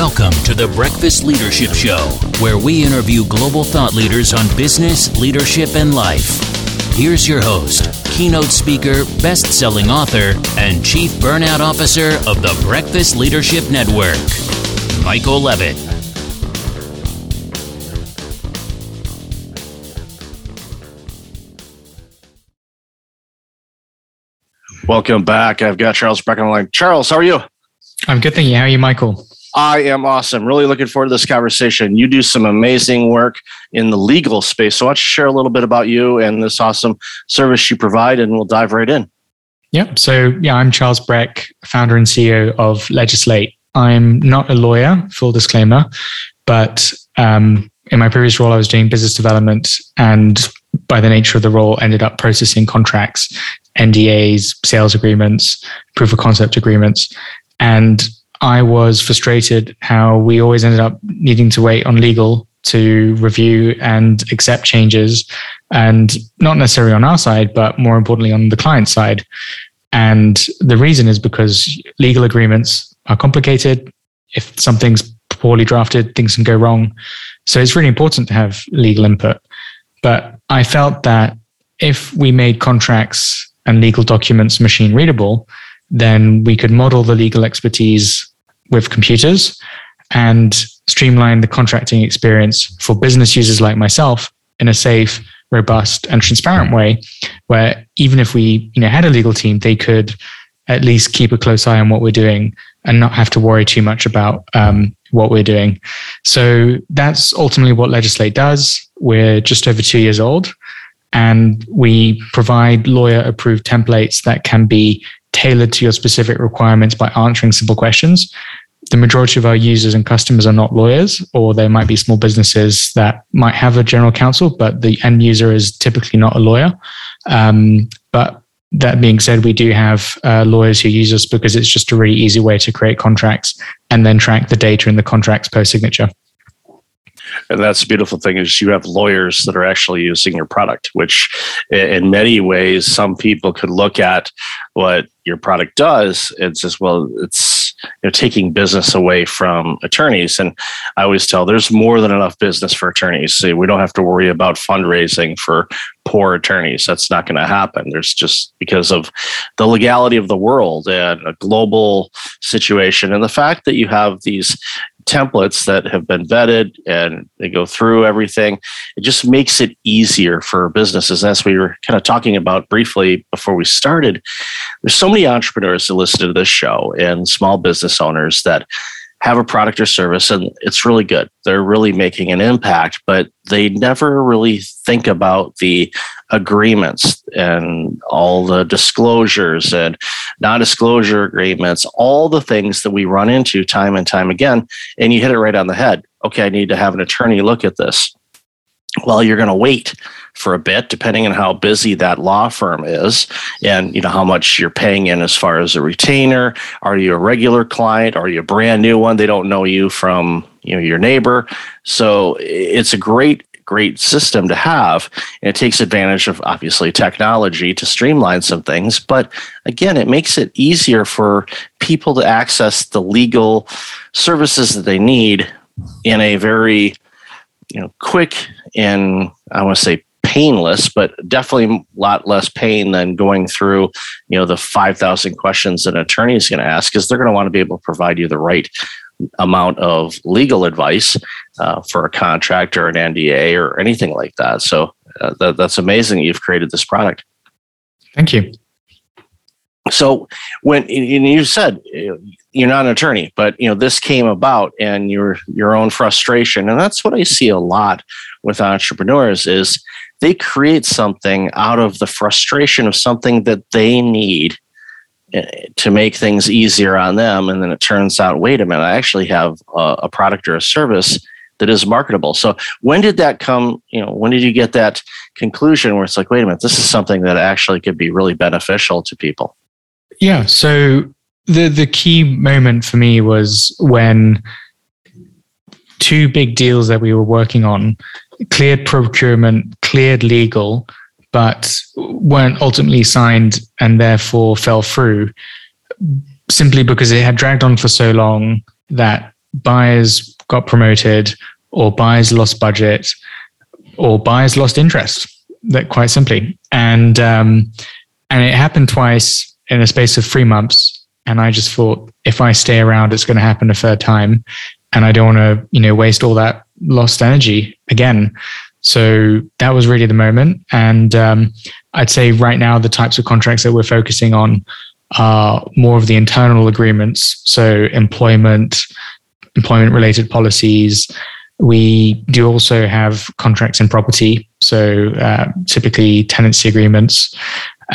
Welcome to the Breakfast Leadership Show, where we interview global thought leaders on business, leadership, and life. Here's your host, keynote speaker, best selling author, and chief burnout officer of the Breakfast Leadership Network, Michael Levitt. Welcome back. I've got Charles Brecque on the line. Charles, how are you? I'm good, thank you. How are you, Michael? I am awesome. Really looking forward to this conversation. You do some amazing work in the legal space. So, why don't you share a little bit about you and this awesome service you provide, and we'll dive right in. Yeah. So, yeah, I'm Charles Brecque, founder and CEO of Legislate. I'm not a lawyer, full disclaimer, but um, in my previous role, I was doing business development and by the nature of the role, ended up processing contracts, NDAs, sales agreements, proof of concept agreements. And I was frustrated how we always ended up needing to wait on legal to review and accept changes, and not necessarily on our side, but more importantly on the client side. And the reason is because legal agreements are complicated. If something's poorly drafted, things can go wrong. So it's really important to have legal input. But I felt that if we made contracts and legal documents machine readable, then we could model the legal expertise with computers and streamline the contracting experience for business users like myself in a safe, robust, and transparent way, where even if we you know, had a legal team, they could at least keep a close eye on what we're doing and not have to worry too much about um, what we're doing. So that's ultimately what Legislate does. We're just over two years old, and we provide lawyer approved templates that can be tailored to your specific requirements by answering simple questions the majority of our users and customers are not lawyers, or they might be small businesses that might have a general counsel, but the end user is typically not a lawyer. Um, but that being said, we do have uh, lawyers who use us because it's just a really easy way to create contracts and then track the data in the contracts post signature. And that's the beautiful thing is you have lawyers that are actually using your product, which in many ways, some people could look at what your product does it's says, well, it's you know, taking business away from attorneys. And I always tell there's more than enough business for attorneys. See, we don't have to worry about fundraising for poor attorneys. That's not going to happen. There's just because of the legality of the world and a global situation and the fact that you have these templates that have been vetted and they go through everything. It just makes it easier for businesses. As we were kind of talking about briefly before we started, there's so many entrepreneurs that listen to this show and small business owners that have a product or service and it's really good. They're really making an impact, but they never really think about the agreements and all the disclosures and non disclosure agreements, all the things that we run into time and time again. And you hit it right on the head. Okay, I need to have an attorney look at this. Well, you're going to wait for a bit, depending on how busy that law firm is, and you know how much you're paying in as far as a retainer. Are you a regular client? Are you a brand new one? They don't know you from you know your neighbor, so it's a great great system to have. And it takes advantage of obviously technology to streamline some things. But again, it makes it easier for people to access the legal services that they need in a very you know quick and I want to say painless, but definitely a lot less pain than going through, you know, the 5,000 questions an attorney is going to ask because they're going to want to be able to provide you the right amount of legal advice uh, for a contract or an NDA or anything like that. So uh, that, that's amazing you've created this product. Thank you. So when you said you're not an attorney, but you know this came about and your your own frustration, and that's what I see a lot with entrepreneurs is they create something out of the frustration of something that they need eh, to make things easier on them. And then it turns out wait a minute i actually have a, a, product or a service that is marketable. So when did that come you know when did you get that conclusion where it's like wait a minute this is something that actually could be really beneficial to people? Yeah so the the key moment for me was when two big deals that we were working on cleared procurement, cleared legal, but weren't ultimately signed and therefore fell through simply because it had dragged on for so long that buyers got promoted or buyers lost budget or buyers lost interest that quite simply. And um, and it happened twice in a space of three months and i just thought if i stay around it's going to happen a third time. And i don't want to you know waste all that lost energy again. So that was really the moment. And um, i'd say right now the types of contracts that we're focusing on are more of the internal agreements. So employment employment related policies. We do also have contracts in property, so uh, typically tenancy agreements,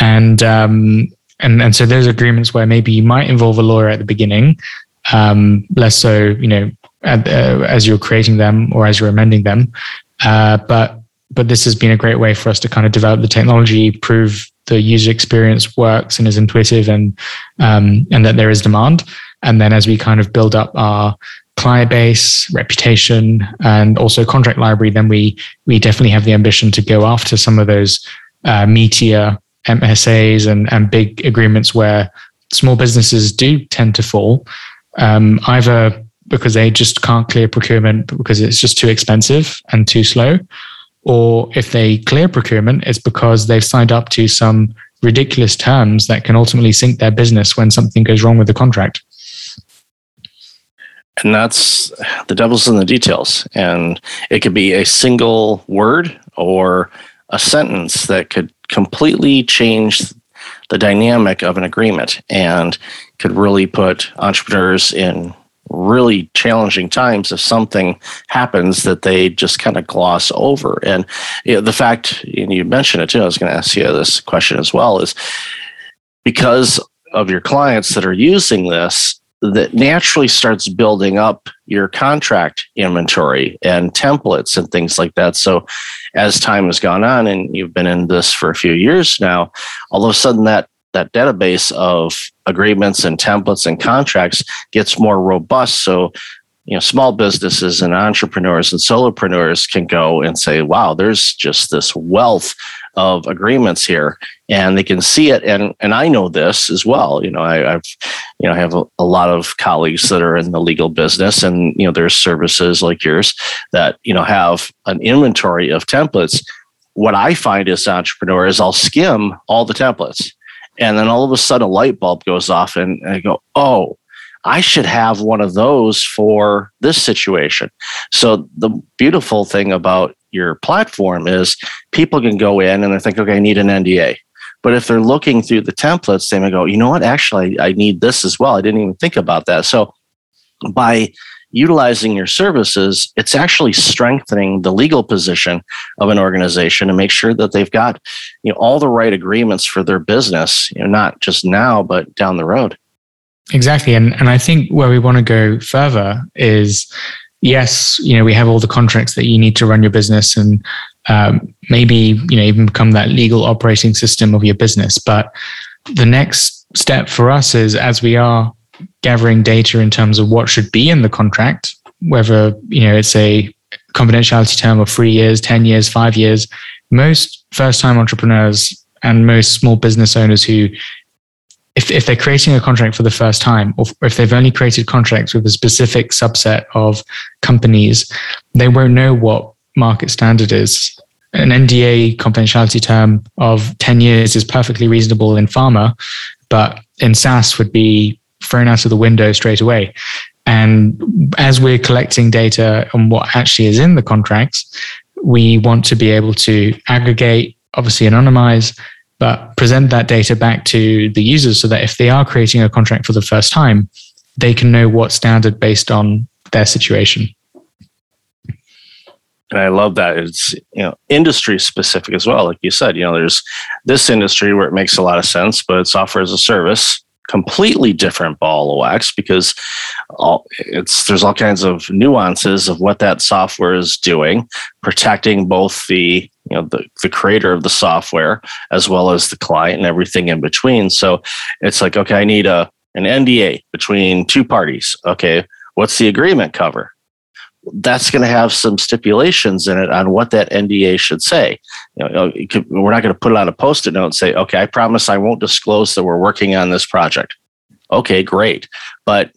and um, and and so those agreements where maybe you might involve a lawyer at the beginning, um, less so you know at, uh, as you're creating them or as you're amending them, uh, but but this has been a great way for us to kind of develop the technology, prove the user experience works and is intuitive, and um, and that there is demand, and then as we kind of build up our client base, reputation, and also contract library, then we we definitely have the ambition to go after some of those uh, meteor MSAs and and big agreements where small businesses do tend to fall, um, either because they just can't clear procurement because it's just too expensive and too slow, or if they clear procurement, it's because they've signed up to some ridiculous terms that can ultimately sink their business when something goes wrong with the contract. And that's the devil's in the details. And it could be a single word or a sentence that could completely change the dynamic of an agreement and could really put entrepreneurs in really challenging times if something happens that they just kind of gloss over. And you know, the fact and you mentioned it too i was going to ask you this question as well is because of your clients that are using this that naturally starts building up your contract inventory and templates and things like that. So, as time has gone on, and you've been in this for a few years now, all of a sudden that that database of agreements and templates and contracts gets more robust. So, you know, small businesses and entrepreneurs and solopreneurs can go and say, "Wow, there's just this wealth of agreements here and they can see it and and i know this as well you know I, have you know i have a, a, lot of colleagues that are in the legal business and you know there's services like yours that you know have an inventory of templates what i find as an entrepreneur is i'll skim all the templates and then all of a sudden a light bulb goes off and, and i go oh I should have one of those for this situation. So the beautiful thing about your platform is people can go in and they think, okay, I need an NDA. But if they're looking through the templates, they may go, you know what, actually, I, need this as well. I didn't even think about that. So by utilizing your services, it's actually strengthening the legal position of an organization to make sure that they've got you know all the right agreements for their business, you know, not just now, but down the road. Exactly. And and I think where we want to go further is yes, you know, we have all the contracts that you need to run your business and um, maybe, you know, even become that legal operating system of your business. But the next step for us is as we are gathering data in terms of what should be in the contract, whether, you know, it's a confidentiality term of three years, 10 years, five years, most first time entrepreneurs and most small business owners who if, if they're creating a contract for the first time, or if they've only created contracts with a specific subset of companies, they won't know what market standard is. An NDA confidentiality term of 10 years is perfectly reasonable in pharma, but in SaaS would be thrown out of the window straight away. And as we're collecting data on what actually is in the contracts, we want to be able to aggregate, obviously anonymize, but present that data back to the users so that if they are creating a contract for the first time, they can know what standard based on their situation. And I love that it's you know industry specific as well. Like you said, you know, there's this industry where it makes a lot of sense, but software as a service completely different ball of wax because all, it's there's all kinds of nuances of what that software is doing, protecting both the you know the, the creator of the software as well as the client and everything in between. So it's like, okay, I need a an NDA between two parties. Okay, what's the agreement cover? that's going to have some stipulations in it on what that NDA should say. You know, could, we're not going to put it on a post-it note and say, "Okay, I promise I won't disclose that we're working on this project." Okay, great, but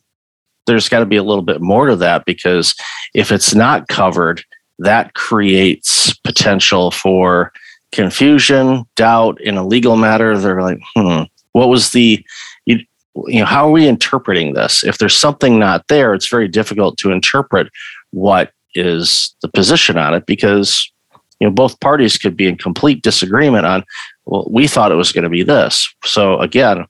there's got to be a little bit more to that because if it's not covered, that creates potential for confusion, doubt in a legal matter. They're like, hmm, what was the, you, you know, how are we interpreting this? If there's something not there, it's very difficult to interpret what is the position on it because you know both parties could be in complete disagreement on well we thought it was going to be this so again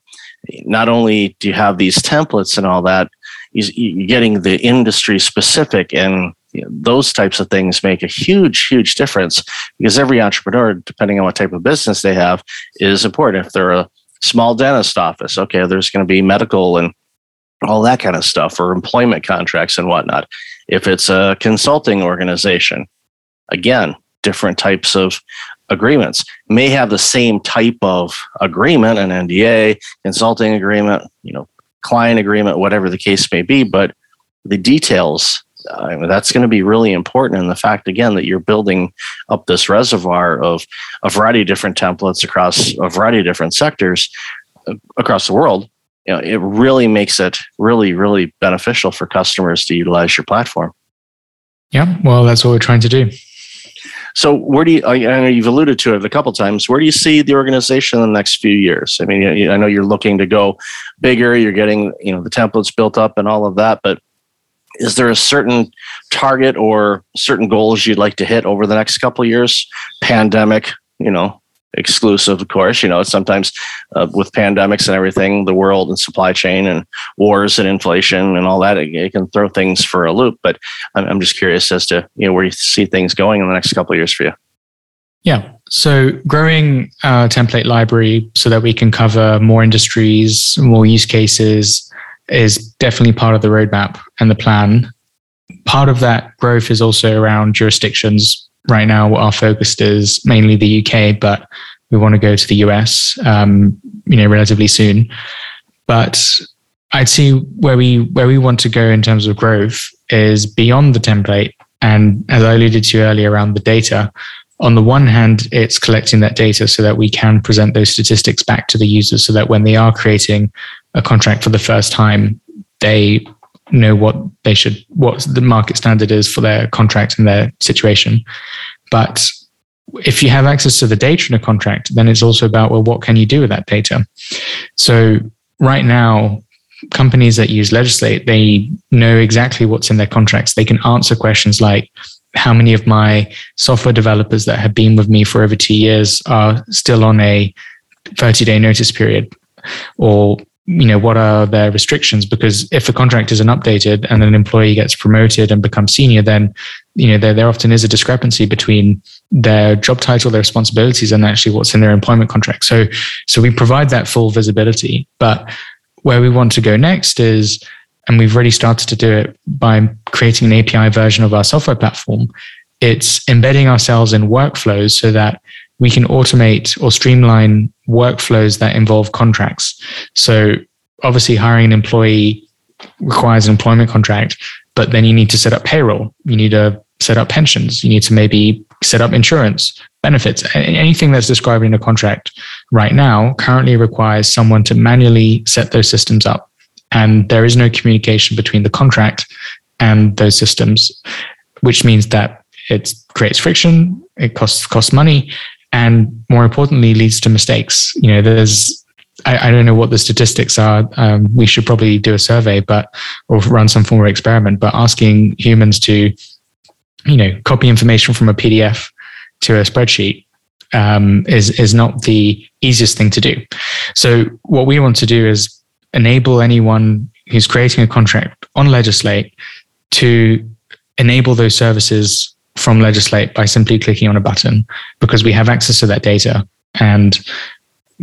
not only do you have these templates and all that you're getting the industry specific and you know, those types of things make a huge huge difference because every entrepreneur depending on what type of business they have is important. If they're a small dentist office okay there's going to be medical and all that kind of stuff or employment contracts and whatnot. If it's a consulting organization again different types of agreements. May have the same type of agreement an nda consulting agreement you know client agreement whatever the case may be but the details I mean, that's going to be really important and the fact again that you're building up this reservoir of a variety of different templates across a variety of different sectors uh, across the world you know, it really makes it really really beneficial for customers to utilize your platform yeah well that's what we're trying to do so, where do you? I know you've alluded to it a couple times. Where do you see the organization in the next few years? I mean, I know you're looking to go bigger. You're getting, you know, the templates built up and all of that. But is there a certain target or certain goals you'd like to hit over the next couple years? Pandemic, you know, exclusive, of course. You know, sometimes uh, with pandemics and everything, the world and supply chain and wars and inflation and all that, it, it can throw things for a loop. But I'm, I'm, just curious as to you know where you see things going in the next couple of years for you. Yeah. So growing our template library so that we can cover more industries, more use cases is definitely part of the roadmap and the plan. Part of that growth is also around jurisdictions right now our focus is mainly the UK, but we want to go to the US, um, you know, relatively soon. But I'd see where we where we want to go in terms of growth is beyond the template. And as I alluded to earlier around the data, on the one hand, it's collecting that data so that we can present those statistics back to the users so that when they are creating a contract for the first time, they know what they should what the market standard is for their contract and their situation. But if you have access to the data in a contract then it's also about well what can you do with that data? So right now companies that use legislate they know exactly what's in their contracts. They can answer questions like how many of my software developers that have been with me for over two years are still on a 30 day notice period? Or you know what are their restrictions? Because if a contract isn't updated and an employee gets promoted and becomes senior then you know there, there often is a discrepancy between their job title their responsibilities and actually what's in their employment contract. So so we provide that full visibility. But where we want to go next is and we've already started to do it by creating an api version of our software platform it's embedding ourselves in workflows so that we can automate or streamline workflows that involve contracts. So obviously hiring an employee requires an employment contract, but then you need to set up payroll. You need to set up pensions. You need to maybe set up insurance, benefits. Anything that's described in a contract right now currently requires someone to manually set those systems up. And there is no communication between the contract and those systems, which means that it creates friction, it costs costs money, and more importantly leads to mistakes. You know there's I, I don't know what the statistics are. Um, we should probably do a survey but or run some form of experiment but asking humans to you know copy information from a pdf to a spreadsheet um, is is not the easiest thing to do. So what we want to do is enable anyone who's creating a contract on legislate to enable those services from Legislate by simply clicking on a button because we have access to that data and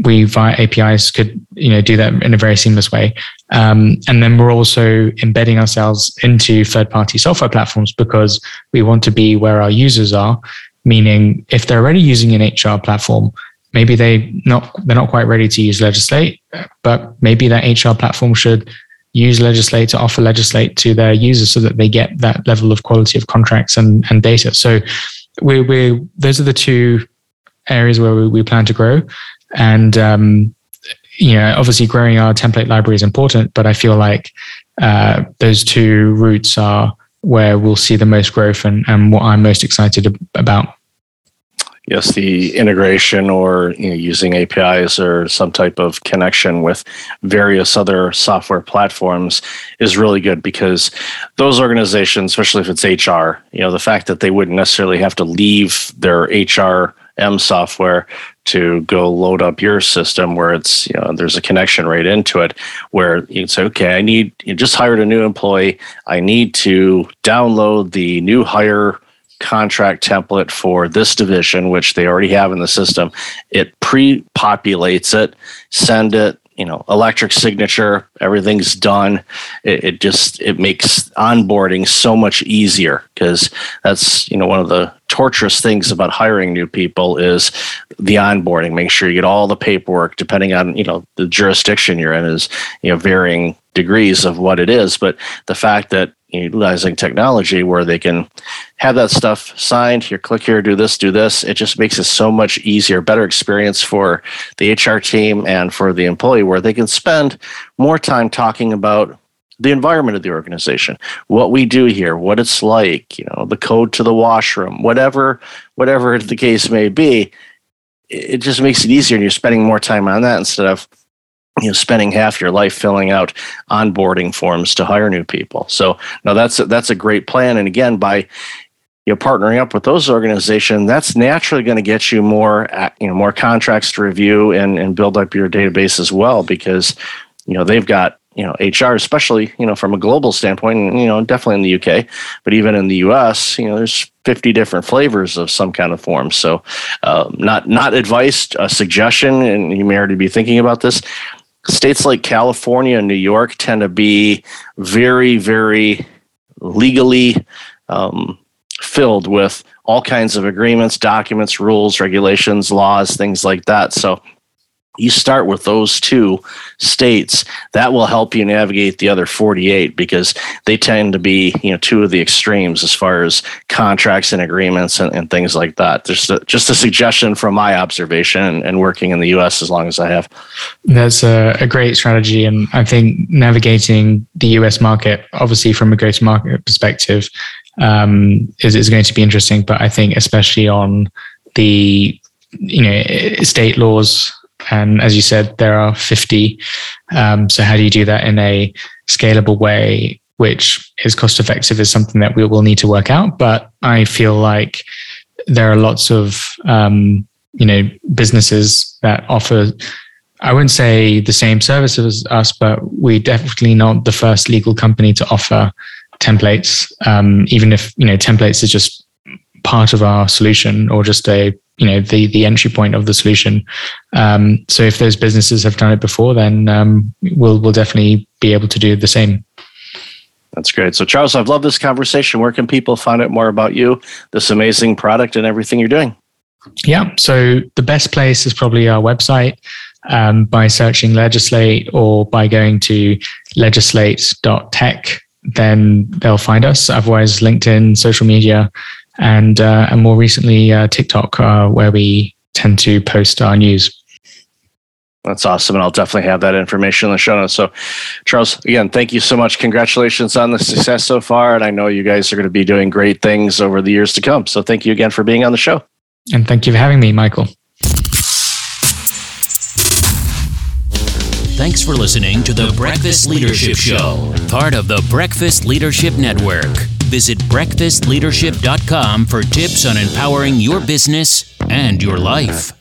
we via APIs could you know do that in a very seamless way. Um, and then we're also embedding ourselves into third-party software platforms because we want to be where our users are. Meaning, if they're already using an HR platform, maybe they not they're not quite ready to use Legislate, but maybe that HR platform should use legislate to offer legislate to their users so that they get that level of quality of contracts and, and data. So we we those are the two areas where we, we plan to grow. And um, you know, obviously growing our template library is important, but I feel like uh, those two routes are where we'll see the most growth and, and what I'm most excited about yes, the integration or you know, using APIs or some type of connection with various other software platforms is really good because those organizations, especially if it's HR, you know, the fact that they wouldn't necessarily have to leave their HR software to go load up your system where it's you know there's a connection right into it where you can say okay I need you just hired a new employee. I need to download the new hire contract template for this division, which they already have in the system. It pre populates it, send it, you know, electric signature, everything's done. It, it just, it makes onboarding so much easier because that's, you know, one of the torturous things about hiring new people is the onboarding. Make sure you get all the paperwork, depending on, you know, the jurisdiction you're in is, you know, varying degrees of what it is. But the fact that utilizing technology where they can have that stuff signed here click here do this do this. It just makes it so much easier better experience for the hr team and for the employee where they can spend more time talking about the environment of the organization what we do here what it's like you know the code to the washroom whatever whatever the case may be. It just makes it easier and you're spending more time on that instead of you know spending half your life filling out onboarding forms to hire new people so now that's a, that's a great plan and again by you know partnering up with those organizations that's naturally going to get you more you know more contracts to review and and build up your database as well because you know they've got you know HR, especially you know from a global standpoint, you know definitely in the UK, but even in the US, you know there's 50 different flavors of some kind of form. So, uh, not not advice, a suggestion, and you may already be thinking about this states like California and New York tend to be very, very legally um, filled with all kinds of agreements, documents, rules, regulations, laws, things like that. So you start with those two states that will help you navigate the other 48 because they tend to be you know two of the extremes as far as contracts and agreements and, and things like that. Just a, just a suggestion from my observation and, and, working in the us as long as i have. That's a, a great strategy and i think navigating the us market obviously from a to market perspective um, is, is going to be interesting but i think especially on the you know state laws and as you said, there are 50. Um, so, how do you do that in a scalable way, which is cost effective, is something that we will need to work out. But I feel like there are lots of, um, you know, businesses that offer, I wouldn't say the same service as us, but we're definitely not the first legal company to offer templates. Um, even if, you know, templates is just part of our solution or just a you know the the entry point of the solution. Um, so if those businesses have done it before, then um, we'll we'll definitely be able to do the same. That's great. So Charles, I've loved this conversation. Where can people find out more about you, this amazing product, and everything you're doing? Yeah. So the best place is probably our website. Um, by searching legislate or by going to legislate.tech, then they'll find us. Otherwise, LinkedIn, social media, and uh, and more recently uh, TikTok, uh, where we tend to post our news. That's awesome, and I'll definitely have that information in the show notes. So, Charles, again, thank you so much. Congratulations on the success so far, and I know you guys are going to be doing great things over the years to come. So, thank you again for being on the show. And thank you for having me, Michael. Thanks for listening to the Breakfast Leadership Show, part of the Breakfast Leadership Network. Visit breakfastleadership.com for tips on empowering your business and your life.